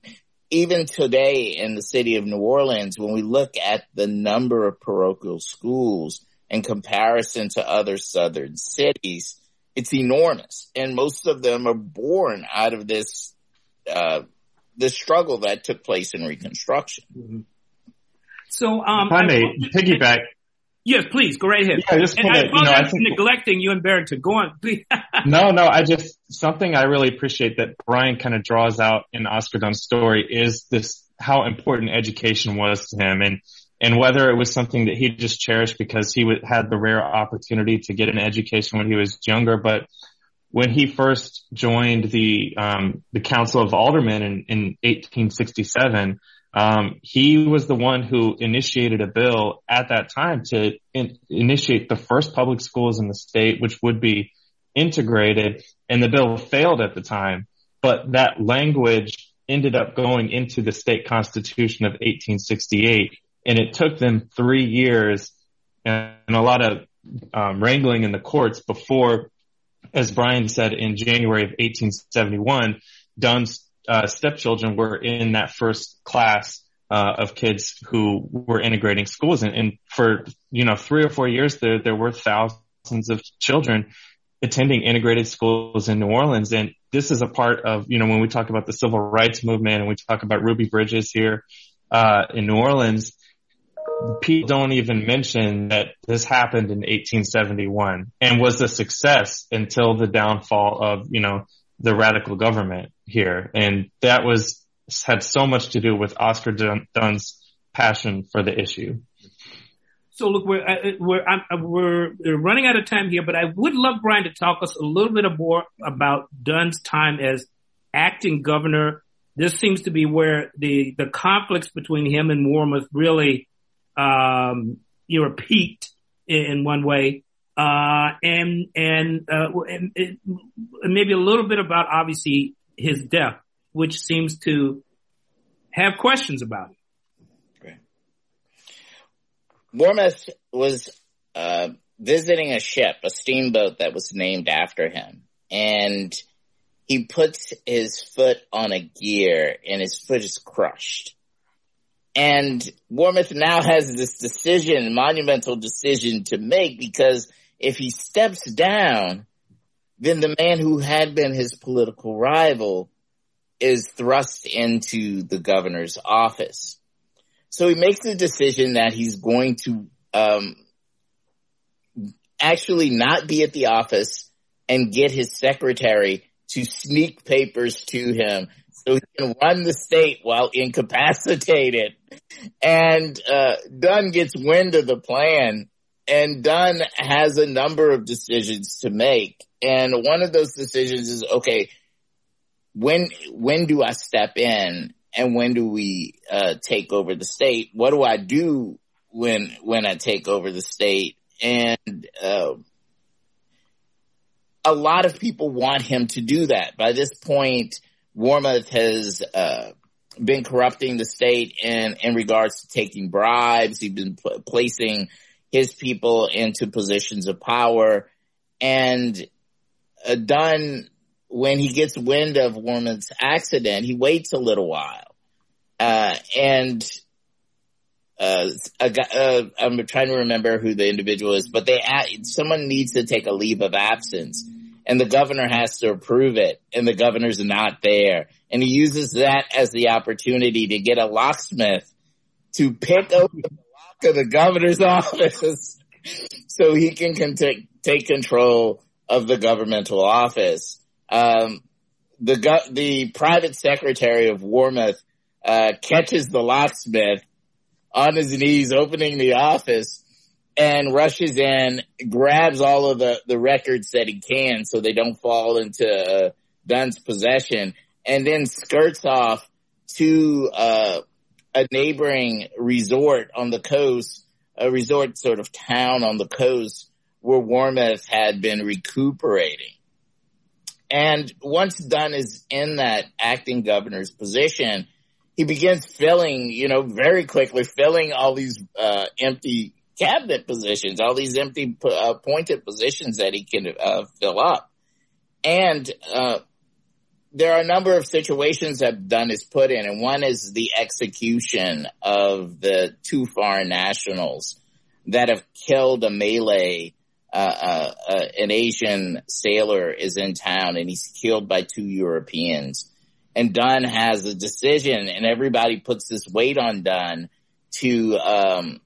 even today in the city of New Orleans, when we look at the number of parochial schools in comparison to other southern cities, it's enormous. And most of them are born out of this, uh, the struggle that took place in Reconstruction. Mm-hmm. So, um, if I may piggyback Yes, please go right ahead. Yeah, just and I apologize you know, I think, neglecting you and Barrington. Go on, please. no, no, I just something I really appreciate that Brian kind of draws out in Oscar Dunn's story is this how important education was to him, and and whether it was something that he just cherished because he w- had the rare opportunity to get an education when he was younger, but when he first joined the um, the Council of Aldermen in, in 1867 um, he was the one who initiated a bill at that time to in, initiate the first public schools in the state, which would be integrated. And the bill failed at the time, but that language ended up going into the state constitution of 1868. And it took them three years and a lot of um, wrangling in the courts before, as Brian said, in January of 1871, Dunn's uh, stepchildren were in that first class uh, of kids who were integrating schools, and, and, for you know three or four years, there there were thousands of children attending integrated schools in New Orleans, and this is a part of you know when we talk about the civil rights movement and we talk about Ruby Bridges here uh, in New Orleans. people don't even mention that this happened in 1871 and was a success until the downfall of, you know, the radical government here. And that was, had so much to do with Oscar Dunn's passion for the issue. So look, we're, uh, we're, I'm, we're running out of time here, but I would love Brian to talk us a little bit more about Dunn's time as acting governor. This seems to be where the, the conflicts between him and Warmoth really, um, you know, peaked in, in one way. Uh, and, and, uh, and, and maybe a little bit about obviously his death, which seems to have questions about it. Warmoth was uh, visiting a ship, a steamboat that was named after him, and he puts his foot on a gear, and his foot is crushed. And Warmoth now has this decision, monumental decision to make, because if he steps down, then the man who had been his political rival is thrust into the governor's office. So he makes the decision that he's going to um, actually not be at the office and get his secretary to sneak papers to him so he can run the state while incapacitated. And uh, Dunn gets wind of the plan, and Dunn has a number of decisions to make. And one of those decisions is okay. When when do I step in and when do we uh, take over the state? What do I do when when I take over the state? And uh, a lot of people want him to do that. By this point, Warmoth has uh, been corrupting the state in in regards to taking bribes. He's been pl- placing his people into positions of power, and uh, Dunn when he gets wind of Warmoth's accident, he waits a little while. Uh, and, uh, uh, I'm trying to remember who the individual is, but they, someone needs to take a leave of absence and the governor has to approve it and the governor's not there. And he uses that as the opportunity to get a locksmith to pick open the lock of the governor's office so he can take control of the governmental office. Um, the the private secretary of Warmoth uh, catches the locksmith on his knees, opening the office, and rushes in, grabs all of the the records that he can, so they don't fall into uh, Dunn's possession, and then skirts off to uh, a neighboring resort on the coast, a resort sort of town on the coast where Warmoth had been recuperating. And once Dunn is in that acting governor's position, he begins filling, you know, very quickly filling all these uh, empty cabinet positions, all these empty uh, appointed positions that he can uh, fill up. And uh, there are a number of situations that Dunn is put in, and one is the execution of the two foreign nationals that have killed a Malay uh, uh, uh, an Asian sailor is in town and he's killed by two Europeans. And Dunn has a decision and everybody puts this weight on Dunn to, um,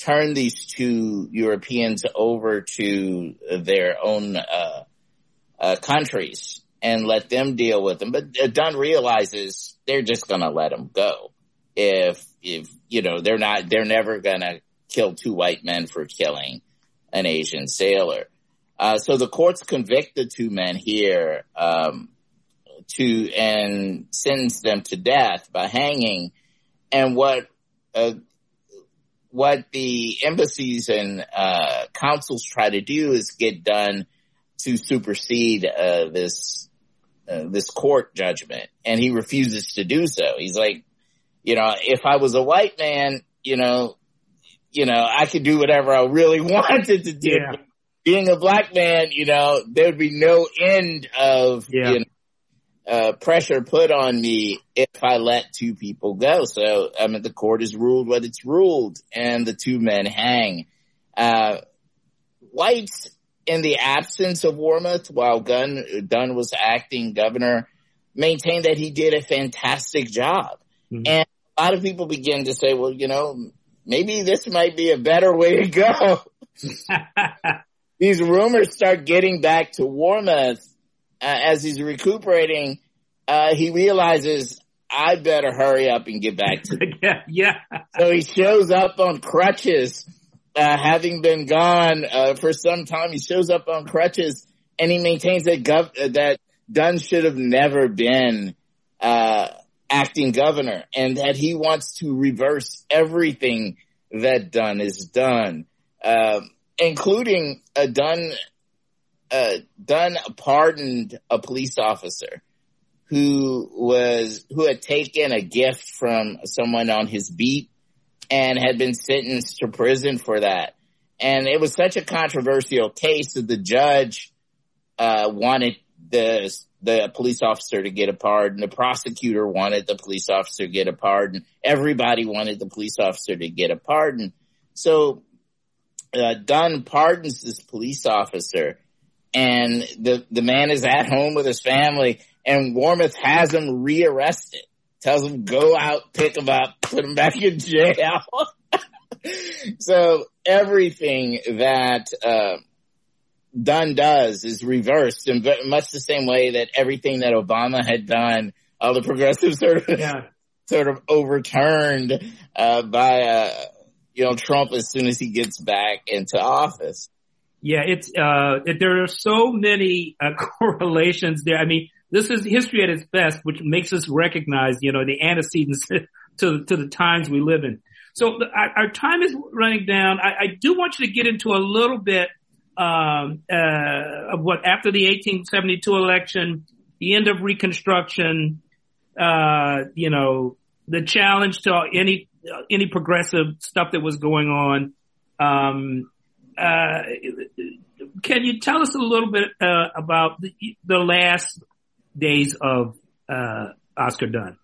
turn these two Europeans over to their own, uh, uh, countries and let them deal with them. But Dunn realizes they're just going to let them go. If, if, you know, they're not, they're never going to kill two white men for killing an Asian sailor. Uh, so the courts convict the two men here um, to and sentence them to death by hanging. And what uh, what the embassies and uh, councils try to do is get Dunn to supersede uh, this uh, this court judgment, and he refuses to do so. He's like, you know, if I was a white man, you know, you know, I could do whatever I really wanted to do. Yeah. Being a black man, you know, there'd be no end of yeah. you know, uh, pressure put on me if I let two people go. So, I mean, the court has ruled what it's ruled and the two men hang. Uh, whites in the absence of Warmoth while Gunn, Dunn was acting governor maintained that he did a fantastic job. Mm-hmm. And a lot of people begin to say, well, you know, maybe this might be a better way to go. These rumors start getting back to Warmoth uh, as he's recuperating. Uh, he realizes I better hurry up and get back to. yeah, yeah. so he shows up on crutches, uh, having been gone uh, for some time. He shows up on crutches, and he maintains that gov- that Dunn should have never been uh, acting governor, and that he wants to reverse everything that Dunn is done, um, including a Dunn. Uh, Dunn pardoned a police officer who was who had taken a gift from someone on his beat and had been sentenced to prison for that. And it was such a controversial case that the judge uh, wanted the the police officer to get a pardon. The prosecutor wanted the police officer to get a pardon. Everybody wanted the police officer to get a pardon. So uh, Dunn pardons this police officer, and the the man is at home with his family, and Warmoth has him rearrested. Tells him go out, pick him up, put him back in jail. so everything that uh, Dunn does is reversed in much the same way that everything that Obama had done, all the progressives sort of yeah. sort of overturned uh, by uh, you know Trump as soon as he gets back into office. Yeah, it's uh, it, there are so many uh, correlations there. I mean, this is history at its best, which makes us recognize, you know, the antecedents to to the times we live in. So our, our, time is running down. I, I, do want you to get into a little bit um, uh, of what after the 1872 election, the end of Reconstruction, uh, you know, the challenge to any any progressive stuff that was going on. Um, uh, can you tell us a little bit uh, about the, the, last days of uh, Oscar Dunn?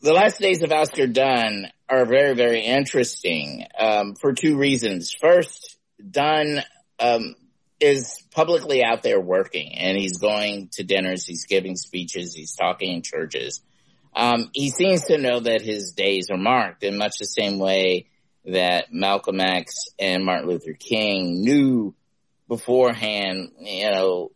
The last days of Oscar Dunn are very, very interesting um, for two reasons. First, Dunn um, is publicly out there working, and he's going to dinners, he's giving speeches, he's talking in churches. Um, he seems to know that his days are marked in much the same way that Malcolm X and Martin Luther King knew beforehand, you know,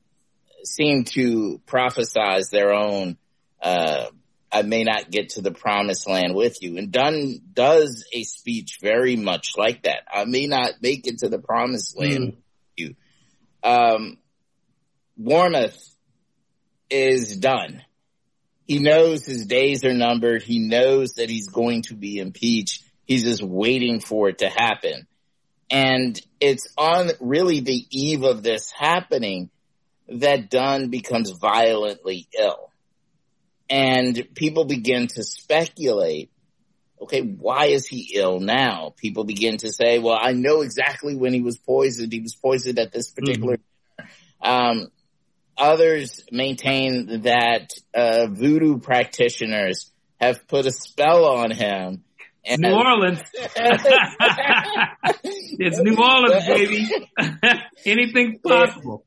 seemed to prophesize their own, uh, I may not get to the promised land with you. And Dunn does a speech very much like that. I may not make it to the promised land mm. with you. Um, Warmoth is done. He knows his days are numbered. He knows that he's going to be impeached. He's just waiting for it to happen. And it's on really the eve of this happening that Dunn becomes violently ill. And people begin to speculate, okay, why is he ill now? People begin to say, well, I know exactly when he was poisoned. He was poisoned at this particular mm-hmm. Um, others maintain that uh, voodoo practitioners have put a spell on him and New Orleans. it's New Orleans, baby. Anything's possible.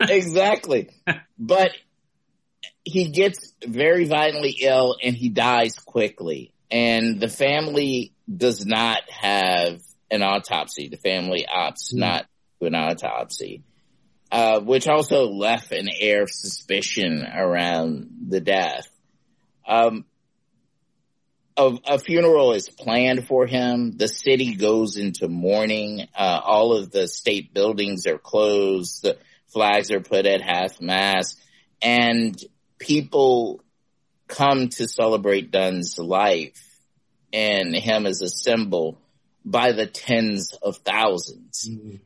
exactly. But he gets very violently ill and he dies quickly. And the family does not have an autopsy. The family opts mm. not to an autopsy. Uh, which also left an air of suspicion around the death. Um, a, a, funeral is planned for him. The city goes into mourning. Uh, all of the state buildings are closed. The flags are put at half mast and people come to celebrate Dunn's life and him as a symbol by the tens of 1000s mm-hmm.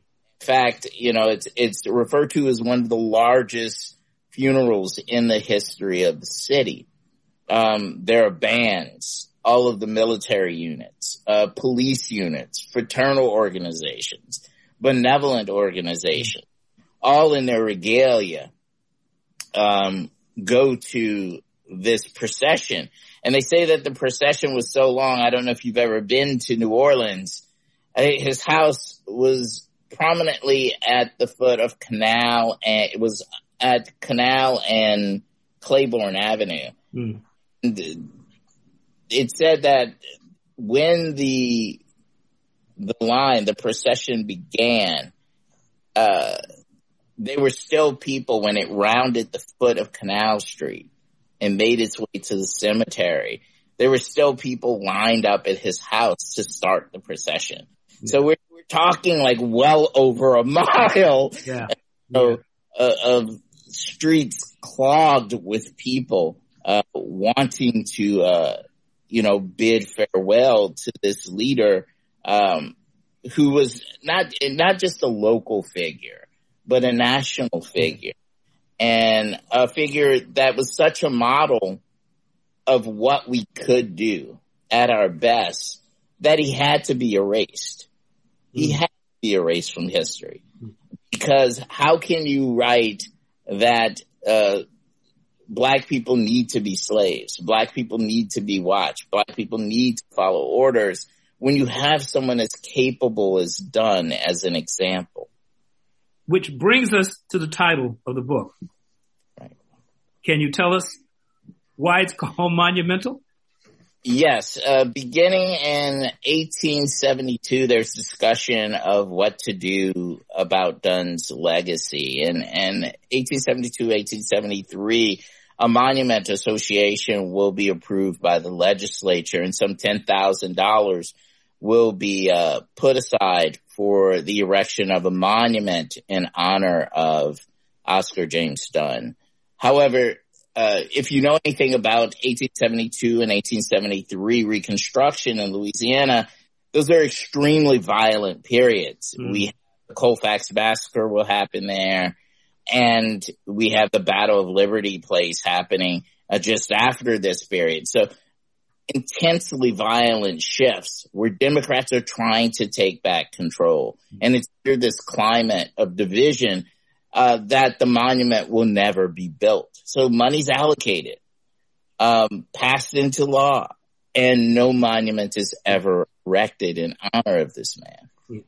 In fact, you know, it's, it's referred to as one of the largest funerals in the history of the city. Um, there are bands, all of the military units, uh, police units, fraternal organizations, benevolent organizations, all in their regalia, um, go to this procession. And they say that the procession was so long. I don't know if you've ever been to New Orleans. His house was prominently at the foot of Canal and it was at Canal and Claiborne Avenue. Mm it said that when the the line, the procession began, uh, there were still people when it rounded the foot of Canal Street and made its way to the cemetery. There were still people lined up at his house to start the procession. Yeah. So we're, we're talking like well over a mile yeah. Of, uh, of streets clogged with people uh, wanting to, uh, you know, bid farewell to this leader um, who was not not just a local figure, but a national figure, and a figure that was such a model of what we could do at our best that he had to be erased. He mm. had to be erased from history because how can you write that uh, black people need to be slaves, black people need to be watched, black people need to follow orders when you have someone as capable as Dunn as an example. Which brings us to the title of the book. Right. Can you tell us why it's called Monumental? Yes, uh, beginning in 1872, there's discussion of what to do about Dunn's legacy. And, and 1872, 1873, a monument association will be approved by the legislature and some $10,000 will be uh, put aside for the erection of a monument in honor of Oscar James Dunn. However, uh, if you know anything about 1872 and 1873 Reconstruction in Louisiana, those are extremely violent periods. Mm. We the Colfax massacre will happen there, and we have the Battle of Liberty Place happening uh, just after this period. So intensely violent shifts where Democrats are trying to take back control. And it's through this climate of division uh, that the monument will never be built. So money's allocated, um, passed into law, and no monument is ever erected in honor of this man.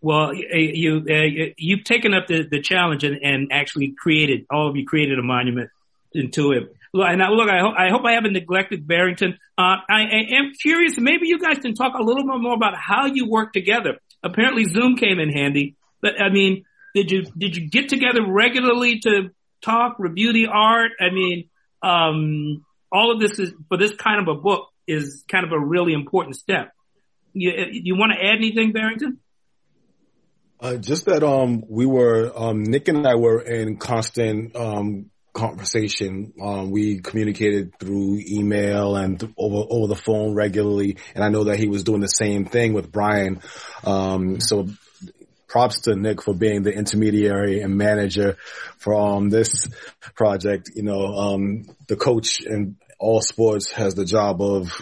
Well, you, uh, you've taken up the, the challenge and, and actually created, all of you created a monument into it. Look, and look, I hope, I hope I haven't neglected Barrington. Uh, I, I, am curious. Maybe you guys can talk a little bit more about how you work together. Apparently, Zoom came in handy. But I mean, did you did you get together regularly to talk, review the art? I mean, um, all of this is for this kind of a book is kind of a really important step. You you want to add anything, Barrington? Uh, just that um we were um Nick and I were in constant um conversation. Um, we communicated through email and th- over over the phone regularly, and I know that he was doing the same thing with Brian. Um, so props to Nick for being the intermediary and manager for um, this project. You know, um, the coach in all sports has the job of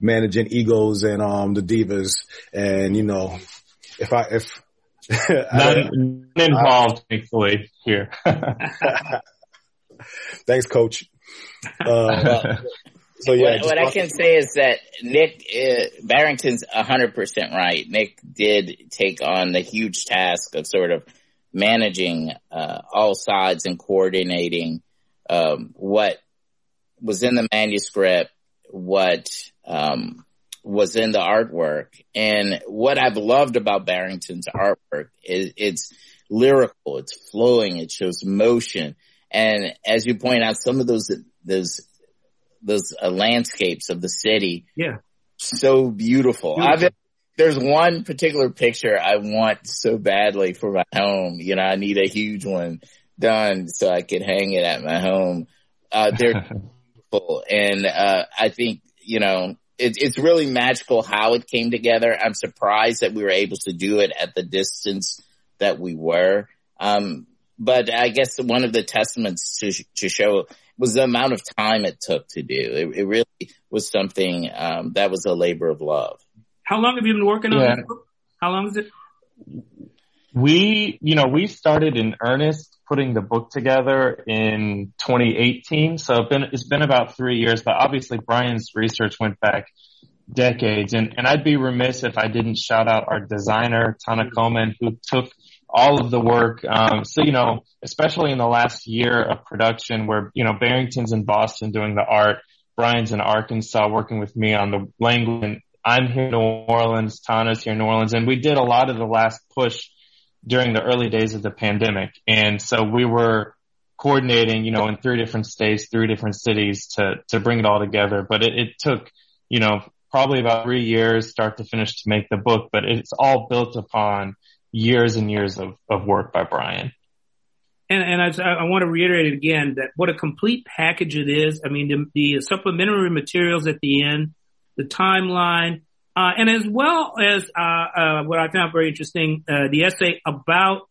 managing egos and um, the divas, and you know, if I if None, involved, thankfully, here. Thanks, coach. Uh, so yeah, what, what I can say is that Nick uh, Barrington's hundred percent right. Nick did take on the huge task of sort of managing uh, all sides and coordinating um, what was in the manuscript, what um, was in the artwork, and what I've loved about Barrington's artwork is it's lyrical, it's flowing, it shows motion and as you point out, some of those, those, those uh, landscapes of the city. Yeah. So beautiful. beautiful. there's one particular picture I want so badly for my home. You know, I need a huge one done so I can hang it at my home. Uh, they're beautiful. And, uh, I think, you know, it, it's really magical how it came together. I'm surprised that we were able to do it at the distance that we were. Um, but I guess one of the testaments to, to show was the amount of time it took to do. It, it really was something um, that was a labor of love. How long have you been working on yeah. it? How long is it? We, you know, we started in earnest putting the book together in 2018. So it's been, it's been about three years, but obviously Brian's research went back decades. And, and I'd be remiss if I didn't shout out our designer, Tana Coleman, who took all of the work. Um, so, you know, especially in the last year of production where, you know, Barrington's in Boston doing the art, Brian's in Arkansas working with me on the language. I'm here in New Orleans, Tana's here in New Orleans, and we did a lot of the last push during the early days of the pandemic. And so we were coordinating, you know, in three different states, three different cities to, to bring it all together. But it, it took, you know, probably about three years start to finish to make the book, but it's all built upon years and years of, of work by Brian. And, and I, I, want to reiterate again that what a complete package it is. I mean, the, the supplementary materials at the end, the timeline, uh, and as well as uh, uh, what I found very interesting, uh, the essay about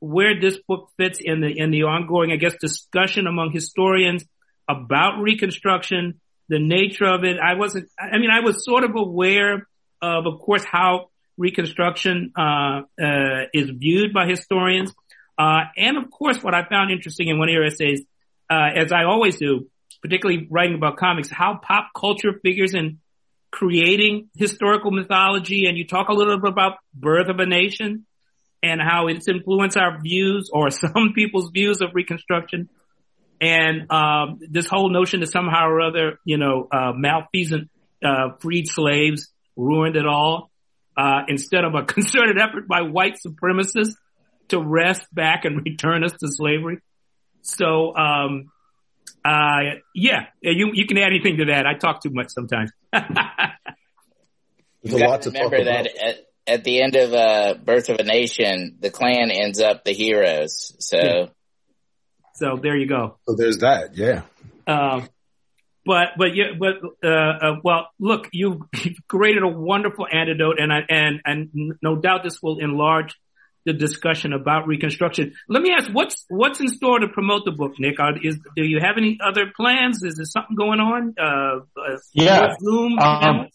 where this book fits in the in the ongoing, I guess, discussion among historians about Reconstruction, the nature of it. I wasn't. I mean, I was sort of aware of, of course, how Reconstruction uh, uh, is viewed by historians, uh, and of course, what I found interesting in one of your essays, uh, as I always do, particularly writing about comics, how pop culture figures in creating historical mythology. And you talk a little bit about Birth of a Nation and how it's influenced our views or some people's views of Reconstruction. And um, this whole notion that somehow or other, you know, uh, malfeasant uh, freed slaves ruined it all, uh, instead of a concerted effort by white supremacists to wrest back and return us to slavery. So, um, uh, yeah, you, you can add anything to that. I talk too much sometimes. There's a lot to remember that at, at, the end of uh, Birth of a Nation, the Klan ends up the heroes. So, yeah. so there you go. So there's that. Yeah. Uh, but but yeah, but uh, uh, well, look, you've created a wonderful antidote, and I, and and no doubt this will enlarge the discussion about Reconstruction. Let me ask, what's what's in store to promote the book, Nick? Are, is do you have any other plans? Is there something going on? Uh, uh yeah, Zoom. Um,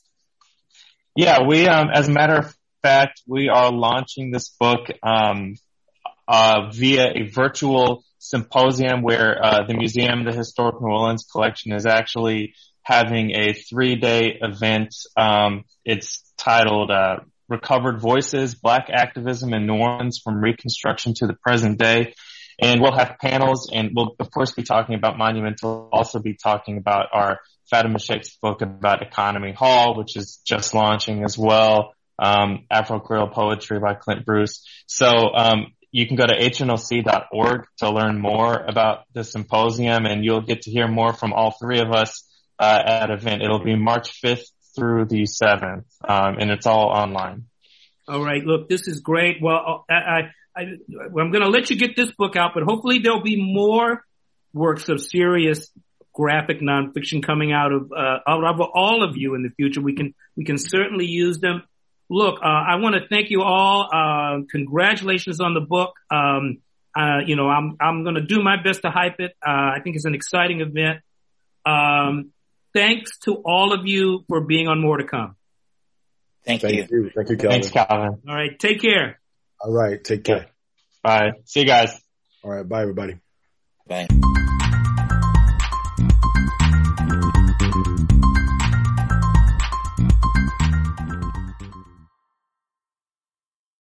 yeah, we um, as a matter of fact, we are launching this book um, uh, via a virtual symposium where uh, the museum, the Historic New Orleans Collection, is actually having a three-day event. Um, it's titled uh, recovered voices, black activism in New Orleans from Reconstruction to the present day. And we'll have panels and we'll of course be talking about Monumental, also be talking about our Fatima Shaik's book about Economy Hall, which is just launching as well. Um, Afro Creole Poetry by Clint Bruce. So, um, you can go to hnoc.org to learn more about the symposium and you'll get to hear more from all three of us, uh, at event. It'll be March 5th through the 7th, um, and it's all online. All right. Look, this is great. Well, I, I, I am going to let you get this book out, but hopefully there'll be more works of serious graphic nonfiction coming out of, uh, out of all of you in the future. We can, we can certainly use them. Look, uh, I want to thank you all. Uh, congratulations on the book. Um, uh, you know, I'm, I'm going to do my best to hype it. Uh, I think it's an exciting event. Um, thanks to all of you for being on More to Come. Thank, Thank you. you. Thank you, Calvin. Thanks, Calvin. All right. Take care. All right. Take care. Bye. See you guys. All right. Bye, everybody. Bye.